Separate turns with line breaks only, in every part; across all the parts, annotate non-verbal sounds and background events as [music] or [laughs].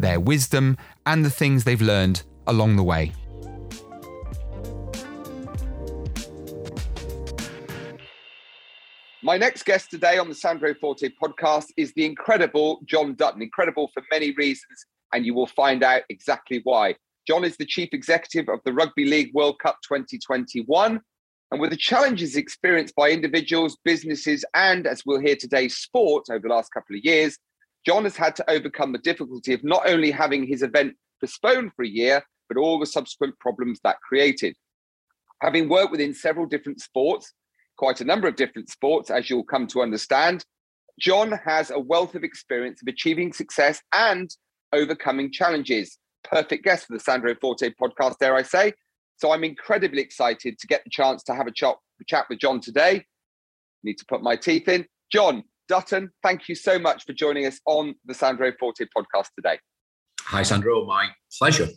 their wisdom, and the things they've learned along the way. My next guest today on the Sandro Forte podcast is the incredible Jon Dutton. Incredible for many reasons, and you will find out exactly why. Jon is the chief executive of the Rugby League World Cup 2021. And with the challenges experienced by individuals, businesses, and as we'll hear today, sport over the last couple of years, Jon has had to overcome the difficulty of not only having his event postponed for a year, but all the subsequent problems that created. Having worked within several different sports, quite a number of different sports, as you'll come to understand, Jon has a wealth of experience of achieving success and overcoming challenges. Perfect guest for the Sandro Forte podcast, dare I say. So I'm incredibly excited to get the chance to have a chat, with Jon today. Need to put my teeth in. John, Dutton, thank you so much for joining us on the Sandro Forte podcast today.
Hi, Sandro. My pleasure.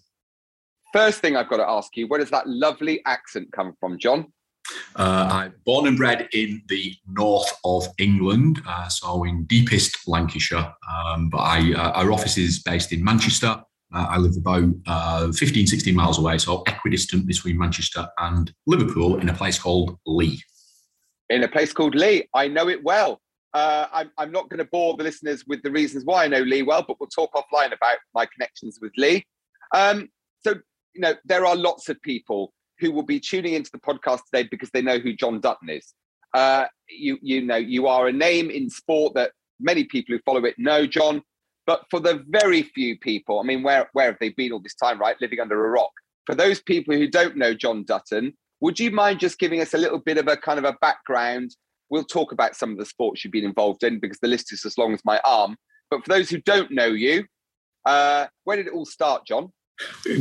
First thing I've got to ask you, where does that lovely accent come from, Jon?
Uh, I'm born and bred in the north of England, uh, so in deepest Lancashire. Um, but I, uh, our office is based in Manchester. Uh, I live about uh, 15, 16 miles away, so equidistant between Manchester and Liverpool in a place called Leigh.
In a place called Leigh. I know it well. Uh, I'm, I'm not going to bore the listeners with the reasons why I know Leigh well, but we'll talk offline about my connections with Leigh. Um, so, you know, there are lots of people who will be tuning into the podcast today because they know who Jon Dutton is. Uh, you, you know, you are a name in sport that many people who follow it know, Jon. But for the very few people, I mean, where, where have they been all this time, right? Living under a rock. For those people who don't know Jon Dutton, would you mind just giving us a little bit of a kind of a background We'll talk about some of the sports you've been involved in because the list is as long as my arm. But for those who don't know you, uh, where did it all start, Jon?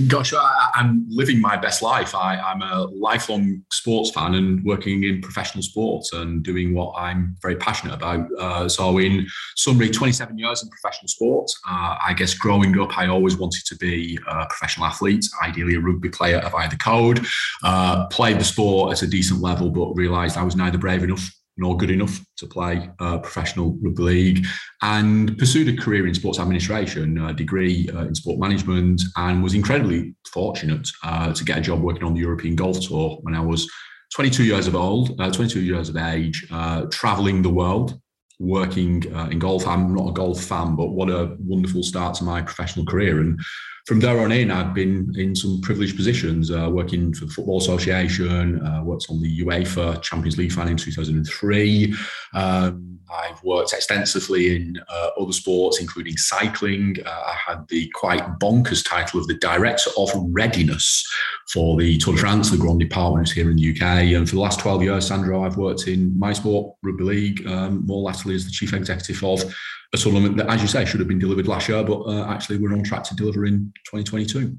Gosh, I, am living my best life. I, am a lifelong sports fan and working in professional sports and doing what I'm very passionate about. Uh, so, in summary, 27 years in professional sports. Uh, I guess growing up, I always wanted to be a professional athlete, ideally a rugby player of either code. Uh, played the sport at a decent level, but realised I was neither brave enough nor good enough to play uh, professional rugby league and pursued a career in sports administration, a degree uh, in sport management, and was incredibly fortunate uh, to get a job working on the European Golf Tour when I was 22 years of old, uh, 22 years of age, uh, traveling the world. Working uh, in golf, I'm not a golf fan, but what a wonderful start to my professional career. And from there on in, I've been in some privileged positions, uh, working for the Football Association, uh, worked on the UEFA Champions League final in 2003. Um, I've worked extensively in uh, other sports, including cycling. Uh, I had the quite bonkers title of the Director of Readiness for the Tour de France, the Grand Départ here in the UK. And for the last 12 years, Sandro, I've worked in my sport, Rugby League, um, more latterly as the Chief Executive of a tournament that, as you say, should have been delivered last year, but uh, actually we're on track to deliver in 2022.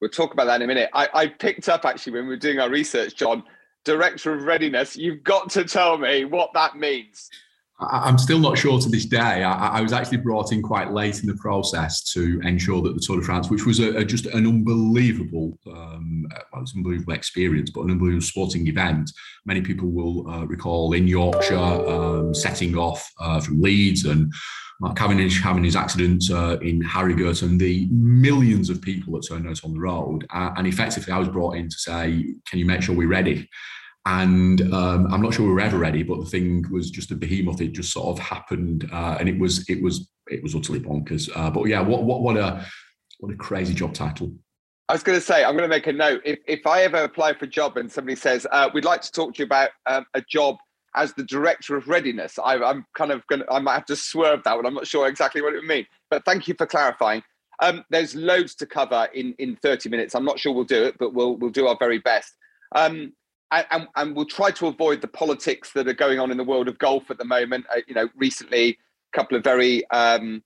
We'll talk about that in a minute. I, I picked up actually when we were doing our research, Jon, Director of Readiness. You've got to tell me what that means.
I'm still not sure to this day. I, I, was actually brought in quite late in the process to ensure that the Tour de France, which was a, a, just an unbelievable, um, well, it's an unbelievable experience, but an unbelievable sporting event. Many people will uh, recall in Yorkshire um, setting off uh, from Leeds and Mark Cavendish having his accident uh, in Harrogate and the millions of people that turned out on the road. Uh, and effectively, I was brought in to say, can you make sure we're ready? and um, I'm not sure we were ever ready, but the thing was just a behemoth. It just sort of happened, uh, and it was it was it was utterly bonkers. Uh, but yeah, what what what a what a crazy job title.
I was going to say, I'm going to make a note. If if I ever apply for a job and somebody says uh, we'd like to talk to you about um, a job as the director of readiness, I, am kind of going. to I might have to swerve that one. I'm not sure exactly what it would mean, but thank you for clarifying. Um, there's loads to cover in in 30 minutes. I'm not sure we'll do it, but we'll we'll do our very best. Um, and, and, we'll try to avoid the politics that are going on in the world of golf at the moment. Uh, you know, recently, a couple of very um,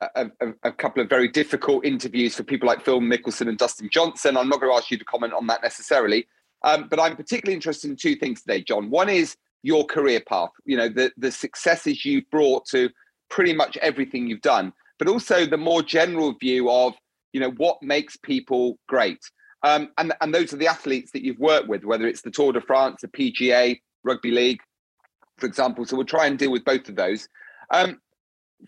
a, a, a, couple of very difficult interviews for people like Phil Mickelson and Dustin Johnson. I'm not going to ask you to comment on that necessarily, um, but I'm particularly interested in two things today, Jon. One is your career path. You know, the the successes you've brought to pretty much everything you've done, but also the more general view of you know what makes people great. Um, and, and those are the athletes that you've worked with, whether it's the Tour de France, the PGA, Rugby League, for example. So we'll try and deal with both of those. Um,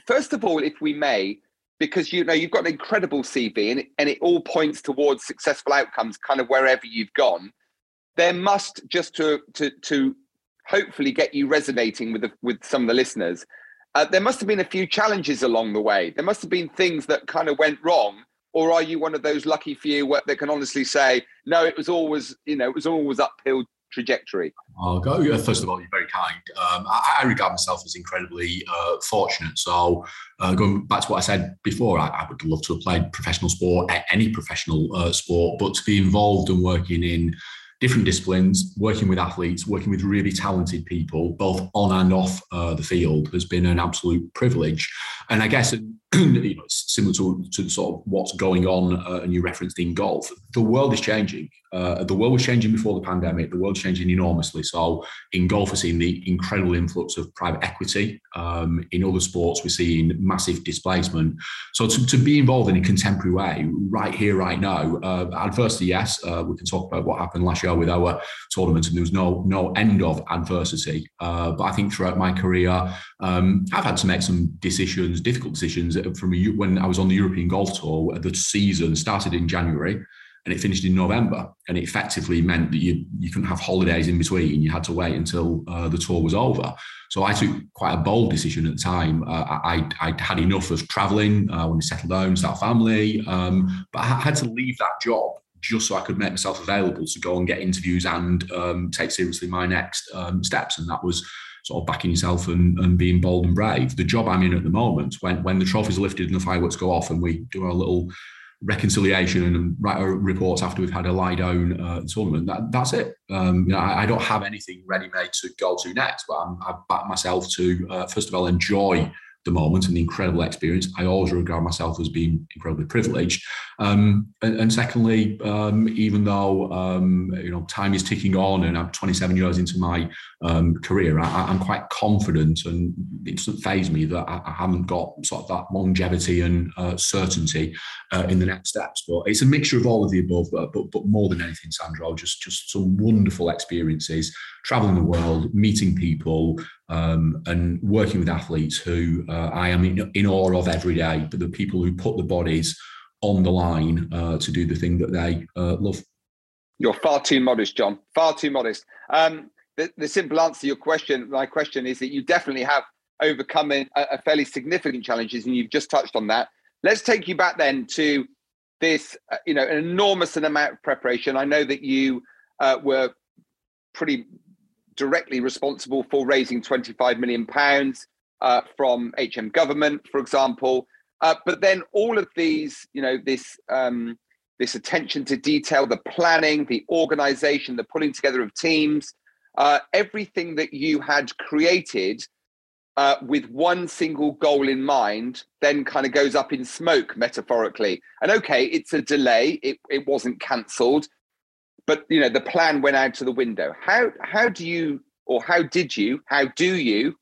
first of all, if we may, because you know you've got an incredible CV and and it all points towards successful outcomes, kind of wherever you've gone. There must just to to to hopefully get you resonating with the, with some of the listeners. Uh, there must have been a few challenges along the way. There must have been things that kind of went wrong or are you one of those lucky few that can honestly say, no, it was always, you know, it was always uphill trajectory?
I'll go. First of all, you're very kind. Um, I, I, regard myself as incredibly uh, fortunate. So, uh, going back to what I said before, I, I, would love to have played professional sport, any professional uh, sport, but to be involved and working in different disciplines, working with athletes, working with really talented people, both on and off uh, the field, has been an absolute privilege. And I guess [clears throat] you know, similar to, to sort of what's going on, uh, and you referenced in golf, the world is changing. Uh, the world was changing before the pandemic. The world's changing enormously. So in golf, we're seeing the incredible influx of private equity. Um, in other sports, we're seeing massive displacement. So to, to be involved in a contemporary way, right here, right now, uh, adversity, yes, uh, we can talk about what happened last year with our tournament, and there was no no end of adversity. Uh, but I think throughout my career, um, I've had to make some decisions, difficult decisions. From a, when I was on the European Golf Tour, the season started in January and it finished in November. And it effectively meant that you you couldn't have holidays in between. You had to wait until uh, the tour was over. So I took quite a bold decision at the time. Uh, I I had enough of traveling. I wanted to settle down, start family, um, but I had to leave that job just so I could make myself available to go and get interviews and um, take seriously my next um, steps. And that was sort of backing yourself and, and being bold and brave. The job I'm in at the moment, when when the trophies are lifted and the fireworks go off and we do our little reconciliation and write our reports after we've had a lie down uh, tournament. That, that's it. Um, you know, I, I, don't have anything ready made to go to next, but I'm, I back myself to uh, first of all enjoy the moment and the incredible experience. I always regard myself as being incredibly privileged. Um, and, and, secondly, um, even though um, you know time is ticking on and I'm 27 years into my um, career, I, am quite confident, and it doesn't phase me that I, I haven't got sort of that longevity and uh, certainty uh, in the next steps. But it's a mixture of all of the above. But but, but more than anything, Sandro, just just some wonderful experiences, traveling the world, meeting people, um, and working with athletes who uh, I am in, in awe of every day. But the people who put the bodies on the line uh, to do the thing that they uh, love.
You're far too modest, Jon. Far too modest. Um, the, the, simple answer to your question, my question, is that you definitely have overcome a, a, fairly significant challenges, and you've just touched on that. Let's take you back then to this, uh, you know, an enormous amount of preparation. I know that you uh, were pretty directly responsible for raising 25 million pounds uh, from HM government, for example. Uh, but then all of these, you know, this um, this attention to detail, the planning, the organization, the pulling together of teams, uh, everything that you had created uh, with one single goal in mind, then kind of goes up in smoke, metaphorically. And okay, it's a delay; it, it wasn't cancelled, but you know the plan went out to the window. How how do you or how did you how do you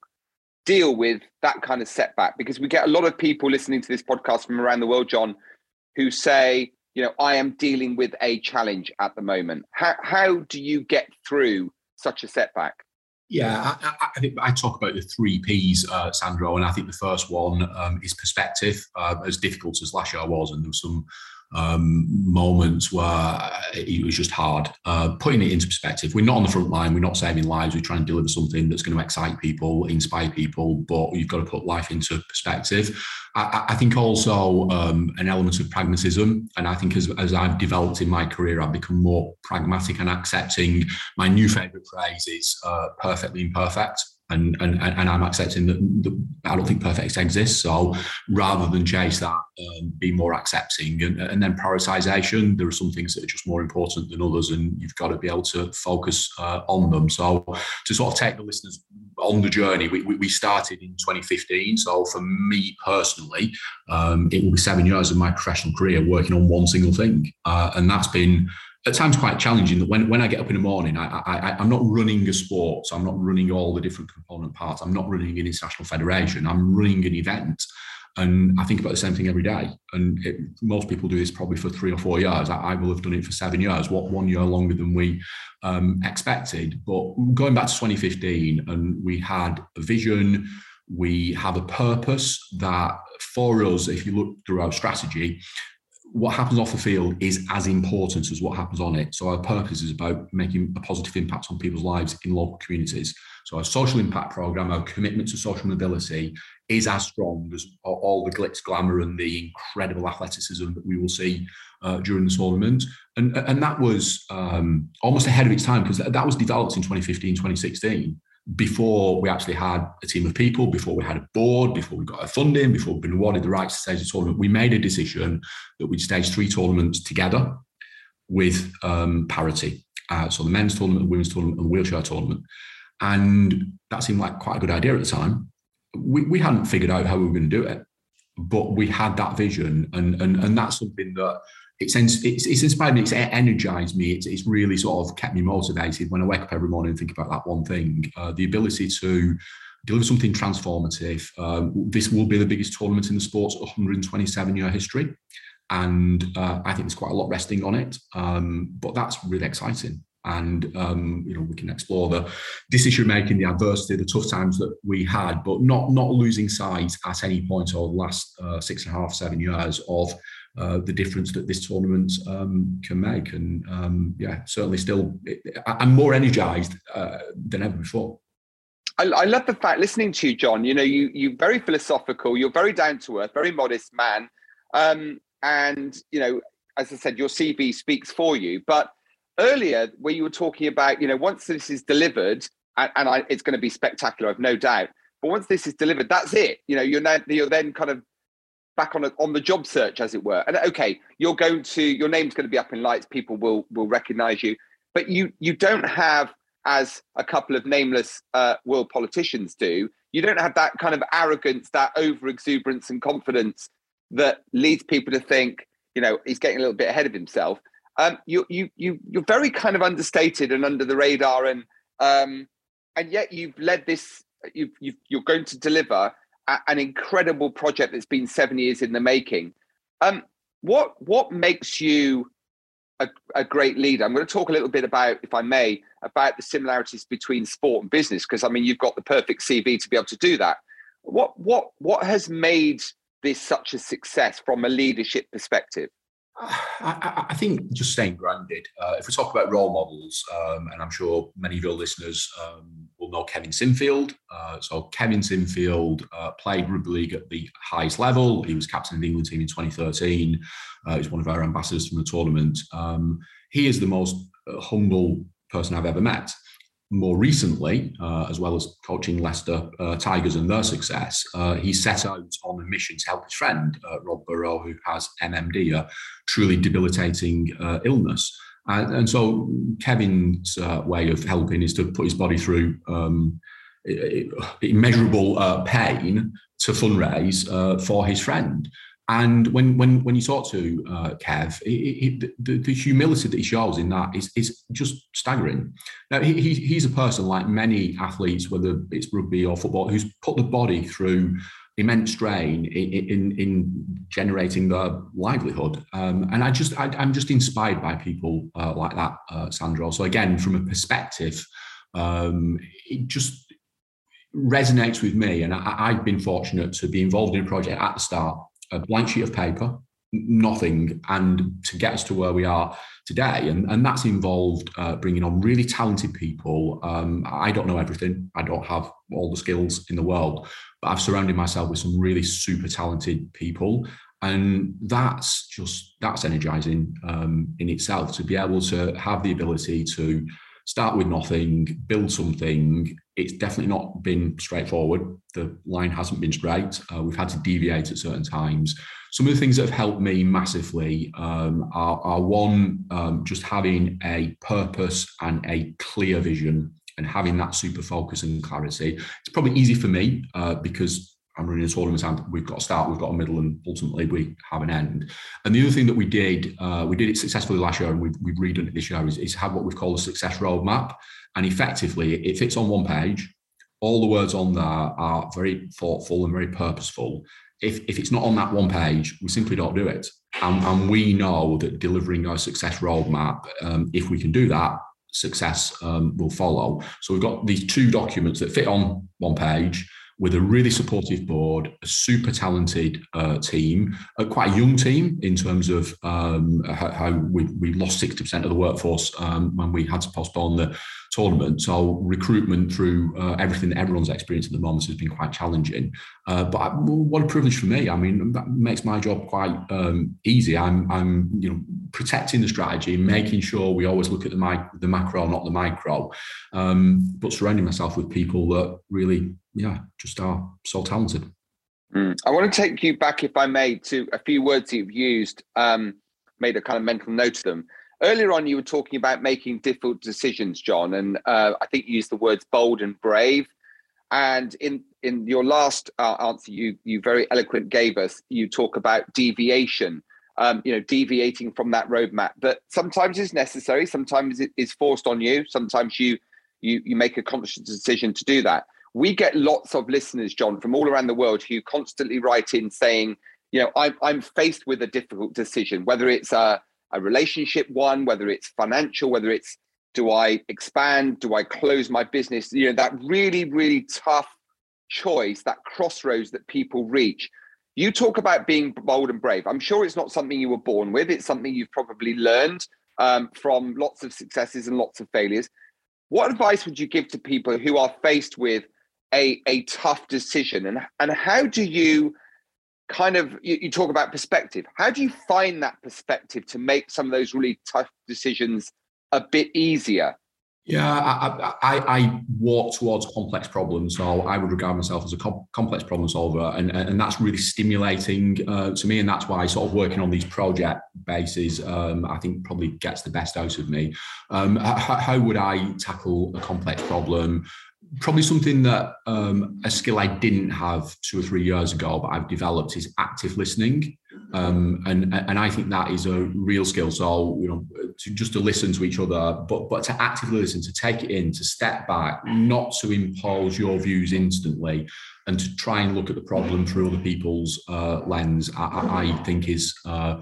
deal with that kind of setback? Because we get a lot of people listening to this podcast from around the world, Jon, who say, you know, I am dealing with a challenge at the moment. How how do you get through such a setback?
Yeah, I, I, think I talk about the three P's, uh, Sandro, and I think the first one um, is perspective. Uh, as difficult as last year was, and there was some um, moments where it was just hard. Uh, putting it into perspective, we're not on the front line, we're not saving lives, we're trying to deliver something that's going to excite people, inspire people, but you've got to put life into perspective. I, I think also um, an element of pragmatism, and I think as, as I've developed in my career, I've become more pragmatic and accepting. My new favourite phrase is uh, perfectly imperfect. And and and I'm accepting that, that I don't think perfect exists. So rather than chase that, um, be more accepting, and, and then prioritization. There are some things that are just more important than others, and you've got to be able to focus uh, on them. So to sort of take the listeners on the journey, we, we started in 2015. So for me personally, um, it will be seven years of my professional career working on one single thing, uh, and that's been at times quite challenging that when, when I get up in the morning, I, I, I'm not running a sport. So I'm not running all the different component parts. I'm not running an international federation. I'm running an event. And I think about the same thing every day. And it, most people do this probably for three or four years. I, I, will have done it for seven years, what one year longer than we um, expected. But going back to 2015, and we had a vision, we have a purpose that for us, if you look through our strategy, what happens off the field is as important as what happens on it. So our purpose is about making a positive impact on people's lives in local communities. So our social impact program, our commitment to social mobility is as strong as all the glitz, glamour, and the incredible athleticism that we will see uh, during the tournament. And, and that was um, almost ahead of its time because that was developed in 2015, 2016 before we actually had a team of people, before we had a board, before we got our funding, before we've been awarded the rights to stage the tournament, we made a decision that we'd stage three tournaments together with um, parity. Uh, so the men's tournament, the women's tournament, and the wheelchair tournament. And that seemed like quite a good idea at the time. We, we hadn't figured out how we were going to do it, but we had that vision. And, and, and that's something that it's, it's, it's inspired me, it's energized me, it's, it's really sort of kept me motivated when I wake up every morning and think about that one thing. Uh, the ability to deliver something transformative. Um, this will be the biggest tournament in the sport's 127 year history. And uh, I think there's quite a lot resting on it. Um, but that's really exciting. And um, you know we can explore the decision making, the adversity, the tough times that we had, but not not losing sight at any point over the last uh, six and a half, seven years of uh, the difference that this tournament um, can make. And um, yeah, certainly still, I'm more energized uh, than ever before.
I, I, love the fact listening to you, Jon. You know, you you're very philosophical. You're very down to earth, very modest man. Um, and you know, as I said, your CV speaks for you. But earlier, where you were talking about, you know, once this is delivered, and, and I, it's going to be spectacular, I've no doubt. But once this is delivered, that's it. You know, you're now, you're then kind of back on a, on the job search, as it were. And okay, you're going to your name's going to be up in lights. People will will recognise you, but you you don't have as a couple of nameless uh, world politicians do. You don't have that kind of arrogance, that over exuberance and confidence that leads people to think, you know, he's getting a little bit ahead of himself. Um, you you you you're very kind of understated and under the radar, and um, and yet you've led this. You've, you've you're going to deliver an incredible project that's been seven years in the making. Um, what what makes you a, a, great leader? I'm going to talk a little bit about, if I may, about the similarities between sport and business, because I mean you've got the perfect CV to be able to do that. What what what has made this such a success from a leadership perspective?
I, I, think just staying grounded. Uh, if we talk about role models, um, and I'm sure many of your listeners um, will know Kevin Sinfield. Uh, so Kevin Sinfield uh, played rugby league at the highest level. He was captain of the England team in 2013. Uh, he's one of our ambassadors from the tournament. Um, he is the most uh, humble person I've ever met more recently, uh, as well as coaching Leicester uh, Tigers and their success, uh, he set out on a mission to help his friend, uh, Rob Burrow, who has MND, a truly debilitating uh, illness. And, and, so Kevin's uh, way of helping is to put his body through um, immeasurable pain to fundraise for his friend. And when when when you talk to uh, Kev, the, the, humility that he shows in that is, is just staggering. Now he, he, he's a person like many athletes, whether it's rugby or football, who's put the body through immense strain in, in, in generating their livelihood. Um, and I just I, am just inspired by people uh, like that, uh, Sandro. So again, from a perspective, um, it just resonates with me. And I, I've been fortunate to be involved in a project at the start a blank sheet of paper, nothing, and to get us to where we are today. And, and that's involved uh, bringing on really talented people. Um, I don't know everything, I don't have all the skills in the world, but I've surrounded myself with some really super talented people. And that's just that's energizing um, in itself to be able to have the ability to start with nothing, build something, it's definitely not been straightforward. The line hasn't been straight. Uh, we've had to deviate at certain times. Some of the things that have helped me massively um, are, are, one, um, just having a purpose and a clear vision and having that super focus and clarity. It's probably easy for me uh, because I'm running a tournament and we've got a start, we've got a middle, and ultimately we have an end. And the other thing that we did, uh, we did it successfully last year and we've, we've redone it this year, is, is have what we've called a success roadmap. And effectively, it fits on one page. All the words on there are very thoughtful and very purposeful. If, if it's not on that one page, we simply don't do it. And, and we know that delivering our success roadmap, um, if we can do that, success um, will follow. So we've got these two documents that fit on one page with a really supportive board, a super talented uh, team, a quite a young team in terms of um, how, how, we, we lost 60% of the workforce um, when we had to postpone the tournament. So recruitment through uh, everything that everyone's experienced at the moment has been quite challenging. Uh, but I, what a privilege for me! I mean, that makes my job quite um, easy. I'm, I'm, you know, protecting the strategy, making sure we always look at the, mic- the macro, not the micro, um, but surrounding myself with people that really, yeah, just are so talented.
Mm. I want to take you back, if I may, to a few words you've used. Um, made a kind of mental note of them earlier on you were talking about making difficult decisions Jon and uh, i think you used the words bold and brave and in in your last uh, answer you you very eloquent gave us you talk about deviation um, you know deviating from that roadmap but sometimes it's necessary sometimes it is forced on you sometimes you you you make a conscious decision to do that we get lots of listeners Jon from all around the world who constantly write in saying you know i'm, I'm faced with a difficult decision whether it's a a relationship one, whether it's financial, whether it's do I expand, do I close my business? You know, that really, really tough choice, that crossroads that people reach. You talk about being bold and brave. I'm sure it's not something you were born with, it's something you've probably learned um, from lots of successes and lots of failures. What advice would you give to people who are faced with a, a tough decision? And, and how do you kind of you, you, talk about perspective how do you find that perspective to make some of those really tough decisions a bit easier
yeah i, I, I walk towards complex problems. So i would regard myself as a com- complex problem solver and, and that's really stimulating uh, to me and that's why sort of working on these project bases um, i think probably gets the best out of me. Um, how, how would i tackle a complex problem? Probably something that um, a skill I didn't have two or three years ago, but I've developed is active listening, um, and and I think that is a real skill. So you know, to just to listen to each other, but but to actively listen, to take it in, to step back, not to impose your views instantly, and to try and look at the problem through other people's uh, lens. I, I, think is. Uh,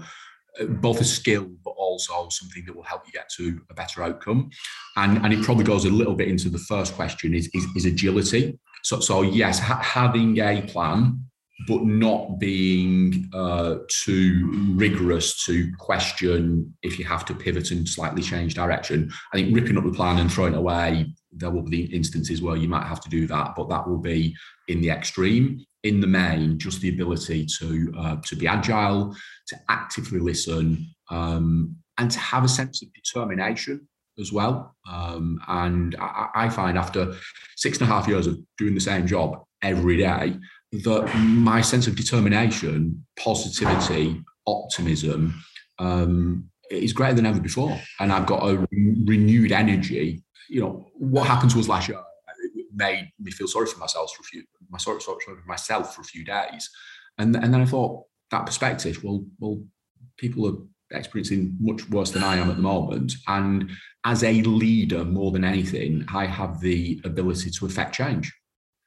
both a skill but also something that will help you get to a better outcome and and it probably goes a little bit into the first question is is, is agility so so yes ha- having a plan but not being uh, too rigorous to question if you have to pivot and slightly change direction. I think ripping up the plan and throwing it away, there will be instances where you might have to do that, but that will be in the extreme. In the main, just the ability to uh, to be agile, to actively listen, um, and to have a sense of determination as well. Um, and I, I, find after six and a half years of doing the same job every day, that my sense of determination, positivity, optimism um, is greater than ever before. And I've got a renewed energy. You know, what happened to us last year made me feel sorry for myself for a few, my sorry, sorry for myself for a few days. And, and then I thought that perspective, well, well, people are experiencing much worse than I am at the moment. And as a leader, more than anything, I have the ability to affect change.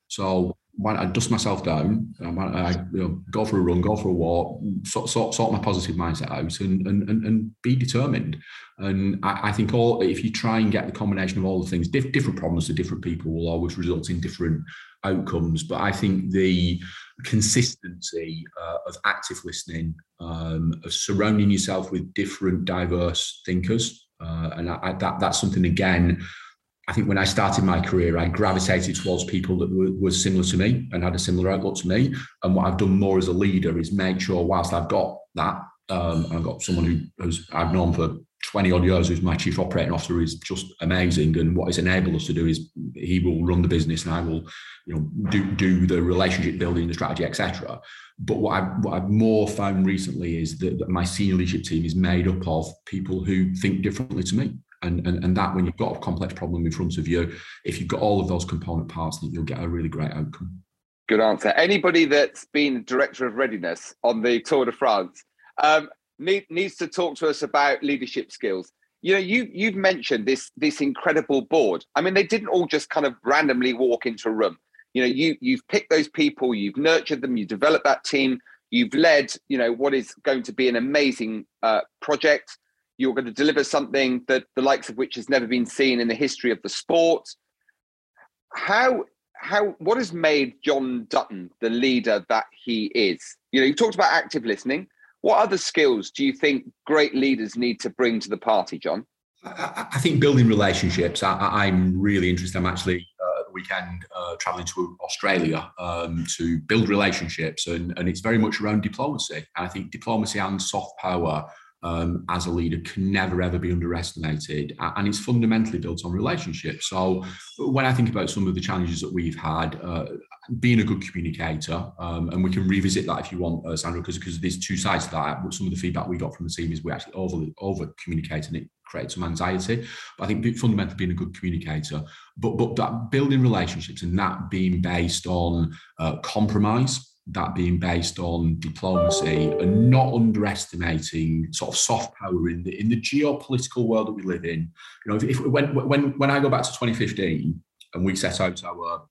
So I dust myself down, I, you know, go for a run, go for a walk, sort, sort, sort my positive mindset out and, and, and, and be determined. And I, I, think all if you try and get the combination of all the things, diff, different problems to different people will always result in different outcomes. But I think the consistency uh, of active listening, um, of surrounding yourself with different diverse thinkers, uh, and I, that that's something again I think when I started my career, I gravitated towards people that were, were, similar to me and had a similar outlook to me. And what I've done more as a leader is make sure, whilst I've got that, um, I've got someone who, I've known for 20 odd years who's my chief operating officer is just amazing. And what he's enabled us to do is he will run the business and I will, you know, do, do the relationship building, the strategy, etc. But what I've, what I've more found recently is that, that my senior leadership team is made up of people who think differently to me. And, and, and that when you've got a complex problem in front of you, if you've got all of those component parts, you'll get a really great outcome.
Good answer. Anybody that's been director of readiness on the Tour de France, um, need, needs to talk to us about leadership skills. You know, you you've mentioned this this incredible board. I mean, they didn't all just kind of randomly walk into a room. You know, you you've picked those people, you've nurtured them, you developed that team, you've led. You know, what is going to be an amazing uh, project. You're going to deliver something that the likes of which has never been seen in the history of the sport. How how what has made Jon Dutton the leader that he is? You know, you talked about active listening. What other skills do you think great leaders need to bring to the party, Jon?
I, think building relationships. I, am really interested. I'm actually uh, the weekend uh, traveling to Australia um, to build relationships, and, and it's very much around diplomacy. And I think diplomacy and soft power um, as a leader can never ever be underestimated and it's fundamentally built on relationships. So when i think about some of the challenges that we've had uh, being a good communicator um, and we can revisit that if you want uh, Sandro because because there's two sides to that. Some of the feedback we got from the team is we actually over over communicate and it creates some anxiety. But i think fundamentally being a good communicator but but that building relationships and that being based on uh, compromise that being based on diplomacy and not underestimating sort of soft power in the in the geopolitical world that we live in. You know, if, if when when when I go back to 2015 and we set out our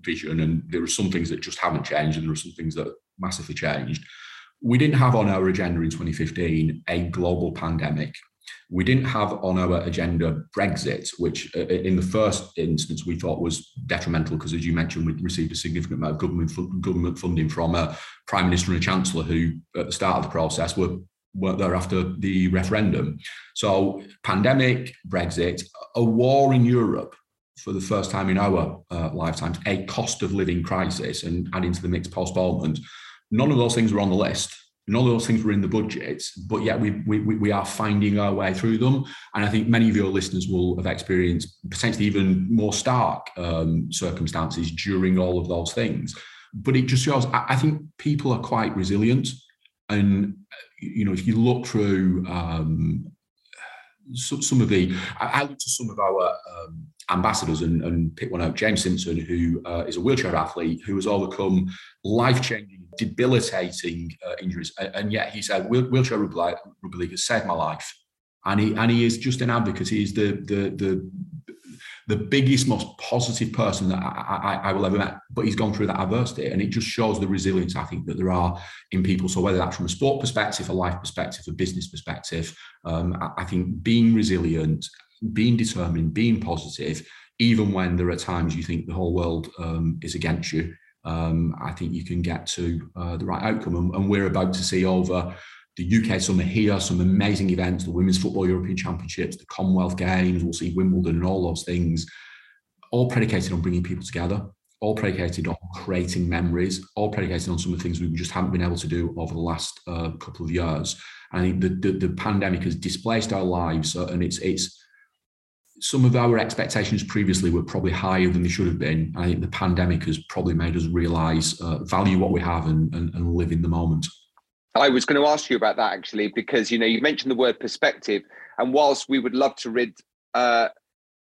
vision, and there are some things that just haven't changed, and there are some things that massively changed. We didn't have on our agenda in 2015 a global pandemic we didn't have on our agenda Brexit, which uh, in the first instance we thought was detrimental because, as you mentioned, we received a significant amount of government government funding from a prime minister and a chancellor who, at the start of the process, were weren't there after the referendum. So, pandemic, Brexit, a war in Europe for the first time in our uh, lifetimes, a cost of living crisis, and adding to the mix postponement. None of those things were on the list. None of those things were in the budgets, but yet we, we, we are finding our way through them. And I think many of your listeners will have experienced potentially even more stark um, circumstances during all of those things. But it just shows, I, I think people are quite resilient. And, you know, if you look through um, some, of the, I, looked to some of our um, ambassadors and, and pick one out, James Simpson, who uh, is a wheelchair athlete who has overcome life changing, debilitating uh, injuries. And yet he said, wheelchair rugby, rugby league has saved my life. And he, and he is just an advocate. He is the, the, the, the biggest, most positive person that I, I, I, will ever met. But he's gone through that adversity, and it just shows the resilience I think that there are in people. So whether that's from a sport perspective, a life perspective, a business perspective, um, I, I think being resilient being determined, being positive, even when there are times you think the whole world um, is against you, um, I think you can get to uh, the right outcome. And, and, we're about to see over the UK summer here some amazing events, the Women's Football European Championships, the Commonwealth Games, we'll see Wimbledon and all those things, all predicated on bringing people together, all predicated on creating memories, all predicated on some of the things we just haven't been able to do over the last uh, couple of years. I think the, the, the pandemic has displaced our lives, uh, and it's it's some of our expectations previously were probably higher than they should have been. I think the pandemic has probably made us realize, uh, value what we have and, and, and live in the moment.
I was going to ask you about that actually, because you know you mentioned the word perspective, and whilst we would love to rid uh,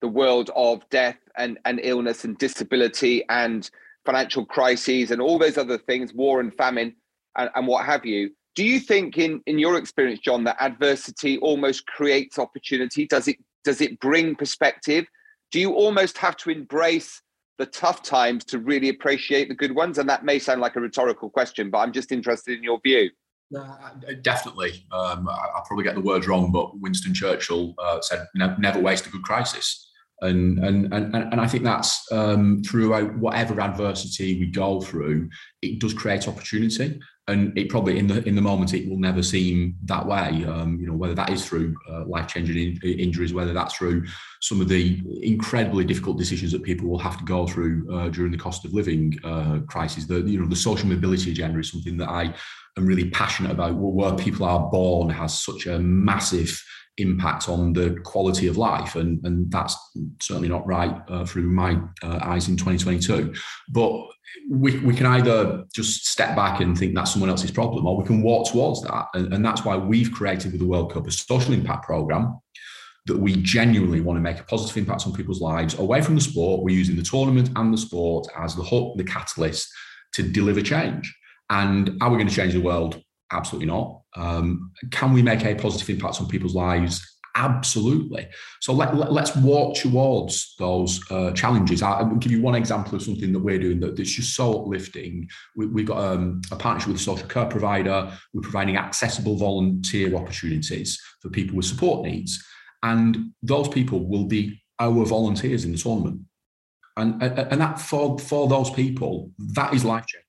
the world of death and, and illness and disability and financial crises and all those other things, war and famine and, and what have you, do you think in in your experience, Jon, that adversity almost creates opportunity? Does it does it bring perspective? Do you almost have to embrace the tough times to really appreciate the good ones? And that may sound like a rhetorical question, but I'm just interested in your view.
Uh, definitely. Um, I'll probably get the words wrong, but Winston Churchill uh, said, never waste a good crisis. And, and, and, and I think that's um, throughout whatever adversity we go through, it does create opportunity and it probably in the in the moment it will never seem that way. Um, you know whether that is through uh, life changing in, injuries, whether that's through some of the incredibly difficult decisions that people will have to go through uh, during the cost of living uh, crisis. The you know the social mobility agenda is something that I am really passionate about. Where people are born has such a massive impact on the quality of life. And, and that's certainly not right uh, through my uh, eyes in 2022. But we, we can either just step back and think that's someone else's problem, or we can walk towards that. And, and that's why we've created with the World Cup a social impact program that we genuinely want to make a positive impact on people's lives away from the sport. We're using the tournament and the sport as the hook, the catalyst to deliver change. And are we going to change the world? Absolutely not. Um, can we make a positive impact on people's lives? Absolutely. So let, let, us walk towards those uh, challenges. I'll give you one example of something that we're doing that, that's just so uplifting. We, have got um, a partnership with a social care provider. We're providing accessible volunteer opportunities for people with support needs. And those people will be our volunteers in the tournament. And, and that for, for those people, that is life changing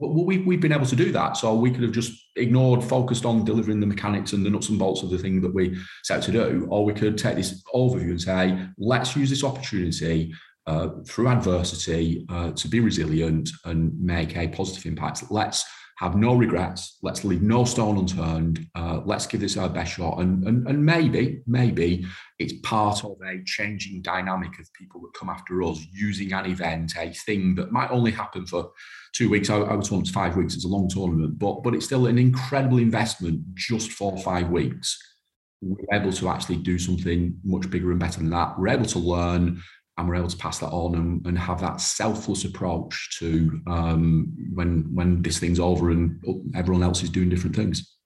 we, we've been able to do that. So we could have just ignored, focused on delivering the mechanics and the nuts and bolts of the thing that we set out to do. Or we could take this overview and say, let's use this opportunity uh, through adversity uh, to be resilient and make a positive impact. Let's have no regrets. Let's leave no stone unturned. Uh, let's give this our best shot. And, and, and maybe, maybe it's part of a changing dynamic of people that come after us using an event, a thing that might only happen for two weeks. I, I was told it's five weeks. It's a long tournament, but but it's still an incredible investment just for five weeks. We're able to actually do something much bigger and better than that. We're able to learn and we're able to pass that on and, and have that selfless approach to um, when when this thing's over and everyone else is doing different things.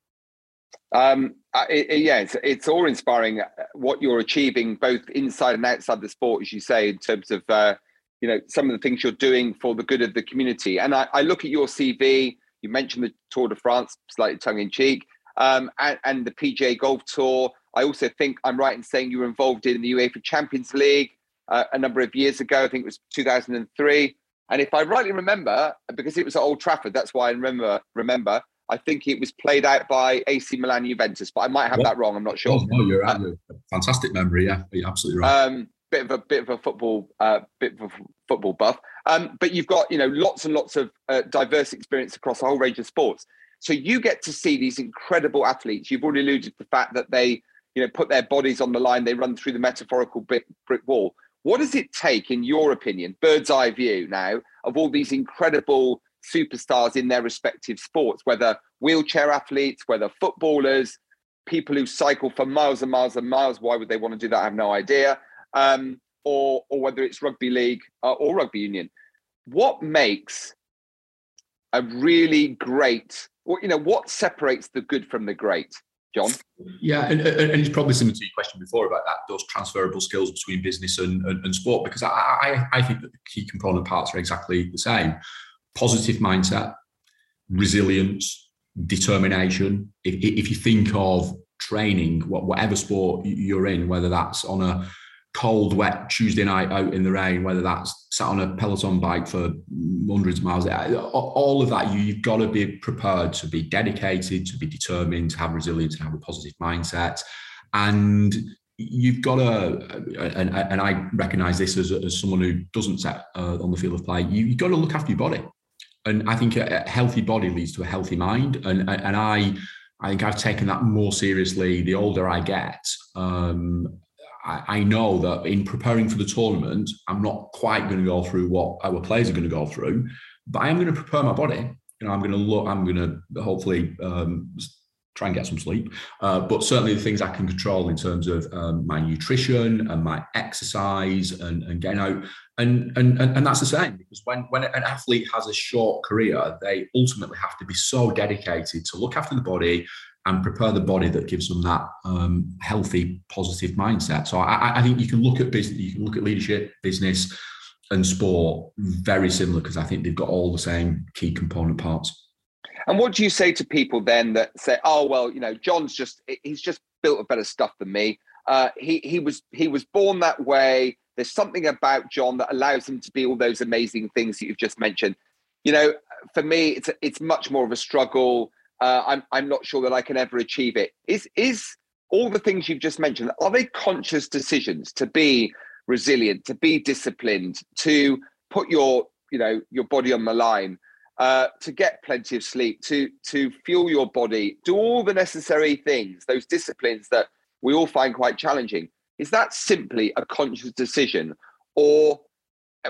Um, it, it, yeah, it's, it's inspiring uh, what you're achieving both inside and outside the sport, as you say, in terms of uh, you know some of the things you're doing for the good of the community. And I, I look at your CV. You mentioned the Tour de France, slightly tongue in cheek, um, and, and the PGA Golf Tour. I also think I'm right in saying you were involved in the UEFA Champions League uh, a number of years ago. I think it was 2003. And if I rightly remember, because it was at Old Trafford, that's why I remember. Remember, I think it was played out by AC Milan Juventus, but I might have that wrong. I'm not sure.
Oh, no, you're right. Uh, fantastic memory. Yeah, you're absolutely right. Um,
bit of a bit of a football uh, bit of a football buff. Um, but you've got you know lots and lots of uh, diverse experience across a whole range of sports. So you get to see these incredible athletes. You've already alluded to the fact that they you know put their bodies on the line. They run through the metaphorical brick, brick wall. What does it take, in your opinion, bird's eye view now, of all these incredible superstars in their respective sports, whether wheelchair athletes, whether footballers, people who cycle for miles and miles and miles? Why would they want to do that? I have no idea. Um, or, or whether it's rugby league uh, or rugby union. What makes a really great, or, you know, what separates the good from the great? Jon?
Yeah, and, and it's probably similar to your question before about that, those transferable skills between business and, and, and sport, because I, I, I think that the key component parts are exactly the same. Positive mindset, resilience, determination. If, if you think of training, whatever sport you're in, whether that's on a cold, wet Tuesday night out in the rain, whether that's sat on a Peloton bike for hundreds of miles, all of that, you've got to be prepared to be dedicated, to be determined, to have resilience and have a positive mindset. And you've got to, and, and I recognize this as, as someone who doesn't set uh, on the field of play, you, have got to look after your body. And I think a healthy body leads to a healthy mind. And, and I, I think I've taken that more seriously the older I get. Um, I, I know that in preparing for the tournament, I'm not quite going to go through what our players are going to go through, but I am going to prepare my body. You know, I'm going to look. I'm going to hopefully um, try and get some sleep. Uh, but certainly the things I can control in terms of um, my nutrition and my exercise and, and getting out. And, and, and that's the same because when, when an athlete has a short career, they ultimately have to be so dedicated to look after the body, and prepare the body that gives them that um, healthy, positive mindset. So I, I, think you can look at business, you can look at leadership, business, and sport very similar because I think they've got all the same key component parts.
And what do you say to people then that say, "Oh well, you know, Jon's just he's just built a better stuff than me. Uh, he he was he was born that way. There's something about Jon that allows him to be all those amazing things that you've just mentioned. You know, for me, it's it's much more of a struggle uh, I'm I'm not sure that I can ever achieve it. Is is all the things you've just mentioned are they conscious decisions to be resilient, to be disciplined, to put your you know your body on the line? uh, to get plenty of sleep, to to fuel your body, do all the necessary things, those disciplines that we all find quite challenging. Is that simply a conscious decision, or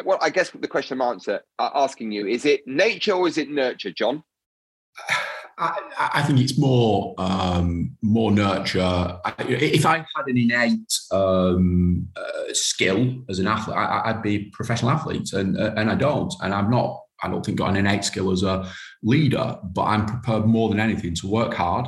well, I guess the question I'm answer, uh, asking you is it nature or is it nurture, Jon? [laughs]
I, I, think it's more um, more nurture. If I had an innate um, uh, skill as an athlete, I, would be a professional athlete, and uh, and I don't, and I'm not. I don't think got an innate skill as a leader, but I'm prepared more than anything to work hard,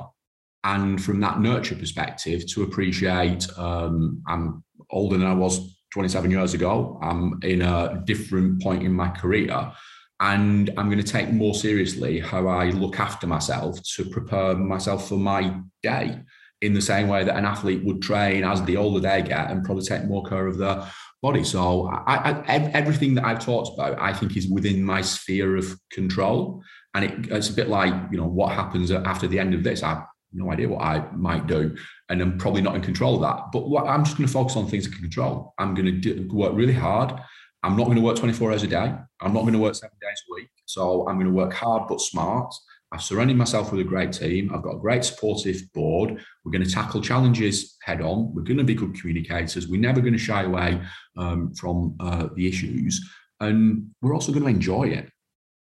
and from that nurture perspective, to appreciate. Um, I'm older than I was 27 years ago. I'm in a different point in my career and I'm going to take more seriously how I look after myself to prepare myself for my day in the same way that an athlete would train as the older they get and probably take more care of their body. So I, I, everything that I've talked about, I think is within my sphere of control. And it, it's a bit like, you know, what happens after the end of this? I have no idea what I might do. And I'm probably not in control of that. But what, I'm just going to focus on things I can control. I'm going to do, work really hard I'm not going to work 24 hours a day. I'm not going to work seven days a week. So I'm going to work hard but smart. I've surrounded myself with a great team. I've got a great supportive board. We're going to tackle challenges head on. We're going to be good communicators. We're never going to shy away um, from uh, the issues. And we're also going to enjoy it.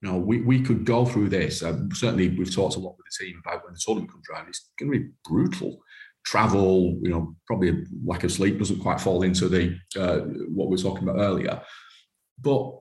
You know, we, we could go through this. Um, certainly, we've talked a lot with the team about when the tournament comes around. It's going to be brutal travel, you know, probably a lack of sleep doesn't quite fall into the uh, what we are talking about earlier. But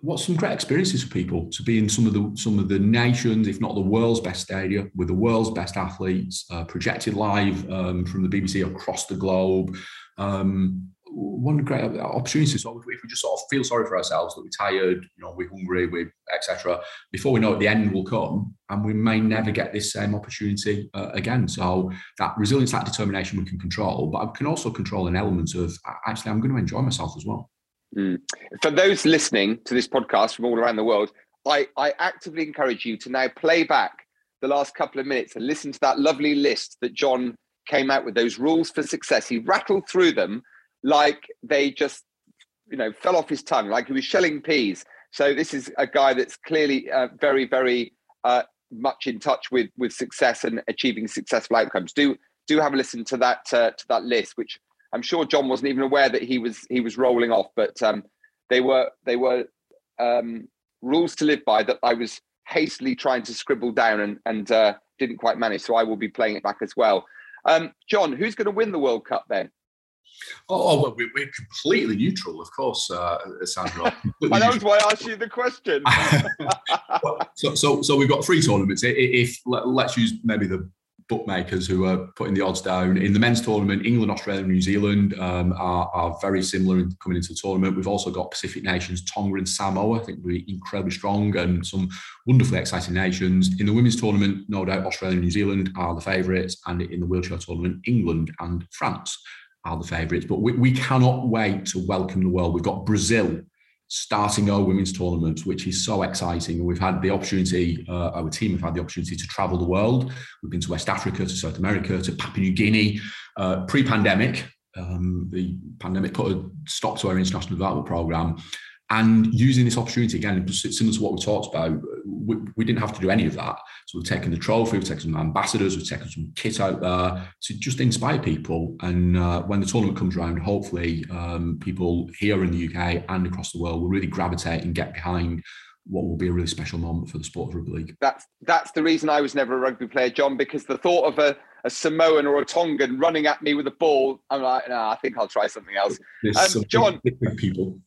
what some great experiences for people to be in some of the some of the nations, if not the world's best stadium, with the world's best athletes, uh, projected live um, from the BBC across the globe. Um, one great opportunity. So if we just sort of feel sorry for ourselves that we're tired, you know, we're hungry, we etc. Before we know it, the end will come, and we may never get this same opportunity uh, again. So that resilience, that determination, we can control, but I can also control an element of actually I'm going to enjoy myself as well.
Mm. For those listening to this podcast from all around the world, I, I actively encourage you to now play back the last couple of minutes and listen to that lovely list that Jon came out with, those rules for success. He rattled through them like they just, you know, fell off his tongue, like he was shelling peas. So this is a guy that's clearly uh, very, very uh, much in touch with with success and achieving successful outcomes. Do do have a listen to that uh, to that list, which I'm sure Jon wasn't even aware that he was he was rolling off, but um, they were they were um, rules to live by that I was hastily trying to scribble down and and uh, didn't quite manage. So I will be playing it back as well. Um, Jon, who's going to win the World Cup then?
Oh, oh well, we're, completely neutral, of course, uh, Sandro. [laughs]
and that was why I asked you the question. [laughs]
so, so, so we've got three tournaments. If let's use maybe the bookmakers who are putting the odds down. In the men's tournament, England, Australia, and New Zealand um, are, are, very similar in coming into the tournament. We've also got Pacific nations, Tonga and Samoa. I think we're incredibly strong and some wonderfully exciting nations. In the women's tournament, no doubt Australia and New Zealand are the favourites. And in the wheelchair tournament, England and France are the favourites. But we, we cannot wait to welcome the world. We've got Brazil starting our women's tournament, which is so exciting. We've had the opportunity, uh, our team have had the opportunity to travel the world. We've been to West Africa, to South America, to Papua New Guinea. Uh, Pre pandemic, um, the pandemic put a stop to our international development program and using this opportunity again, similar to what we talked about, we, we, didn't have to do any of that. So we've taken the trophy, we've taken some ambassadors, we've taken some kit out there to just inspire people. And uh, when the tournament comes around, hopefully um, people here in the UK and across the world will really gravitate and get behind what will be a really special moment for the sport of rugby league.
That's that's the reason I was never a rugby player, Jon, because the thought of a, a Samoan or a Tongan running at me with a ball, I'm like, no, nah, I think I'll try something else. Um, Jon,
people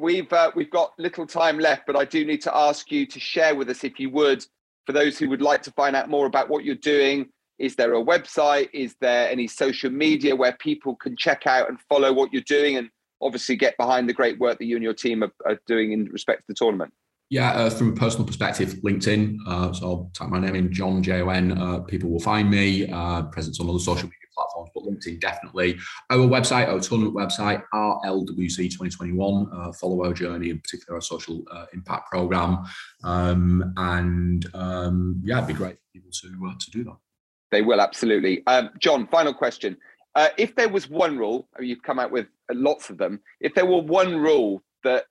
we've uh, we've got little time left, but I do need to ask you to share with us, if you would, for those who would like to find out more about what you're doing. Is there a website? Is there any social media where people can check out and follow what you're doing, and obviously get behind the great work that you and your team are, are doing in respect to the tournament?
Yeah, uh, from a personal perspective, LinkedIn. Uh, so I'll type my name in, Jon J O N. Uh, people will find me. Uh, presence on other social media platforms, but LinkedIn definitely. Our website, our tournament website, RLWC 2021. Uh, follow our journey, in particular our social uh, impact program. Um, and um, yeah, it'd be great for people to, uh, to do that.
They will, absolutely. Um, Jon, final question. Uh, if there was one rule, you've come out with lots of them, if there were one rule that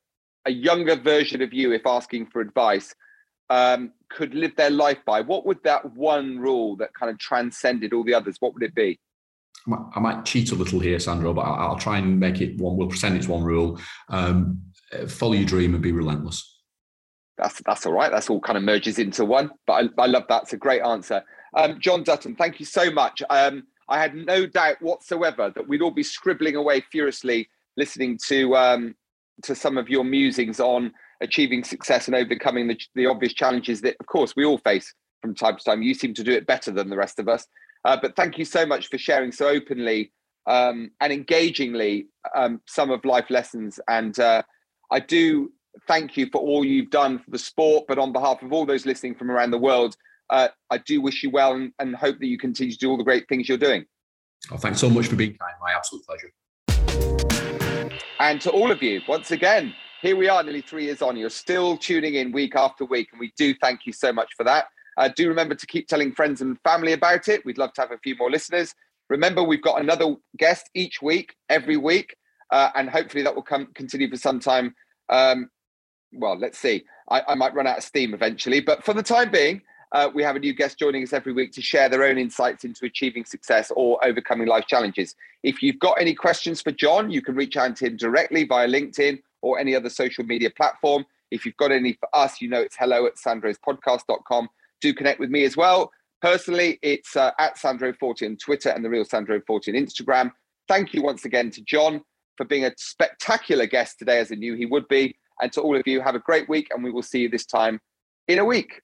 a younger version of you, if asking for advice, um, could live their life by, what would that one rule that kind of transcended all the others? What would it be?
I might cheat a little here, Sandro, but I'll try and make it one. We'll pretend it's one rule. Um, follow your dream and be relentless.
That's that's all right. That's all kind of merges into one. But I, I love that. It's a great answer. Um, Jon Dutton, thank you so much. Um, I had no doubt whatsoever that we'd all be scribbling away furiously listening to um, to some of your musings on achieving success and overcoming the, the obvious challenges that, of course, we all face from time to time. You seem to do it better than the rest of us. Uh, but thank you so much for sharing so openly um, and engagingly um, some of life lessons. And uh, I do thank you for all you've done for the sport. But on behalf of all those listening from around the world, uh, I do wish you well and, and, hope that you continue to do all the great things you're doing.
Oh, thanks so much for being kind. My absolute pleasure.
And to all of you, once again, here we are nearly three years on. You're still tuning in week after week, and we do thank you so much for that. Uh, do remember to keep telling friends and family about it. We'd love to have a few more listeners. Remember, we've got another guest each week, every week, uh, and hopefully that will come continue for some time. Um, well, let's see. I, I, might run out of steam eventually, but for the time being, uh, we have a new guest joining us every week to share their own insights into achieving success or overcoming life challenges. If you've got any questions for Jon, you can reach out to him directly via LinkedIn or any other social media platform. If you've got any for us, you know it's hello at sandrospodcast.com. Do connect with me as well. Personally, it's uh, at SandroForte on Twitter and the real SandroForte on Instagram. Thank you once again to Jon for being a spectacular guest today, as I knew he would be. And to all of you, have a great week, and we will see you this time in a week.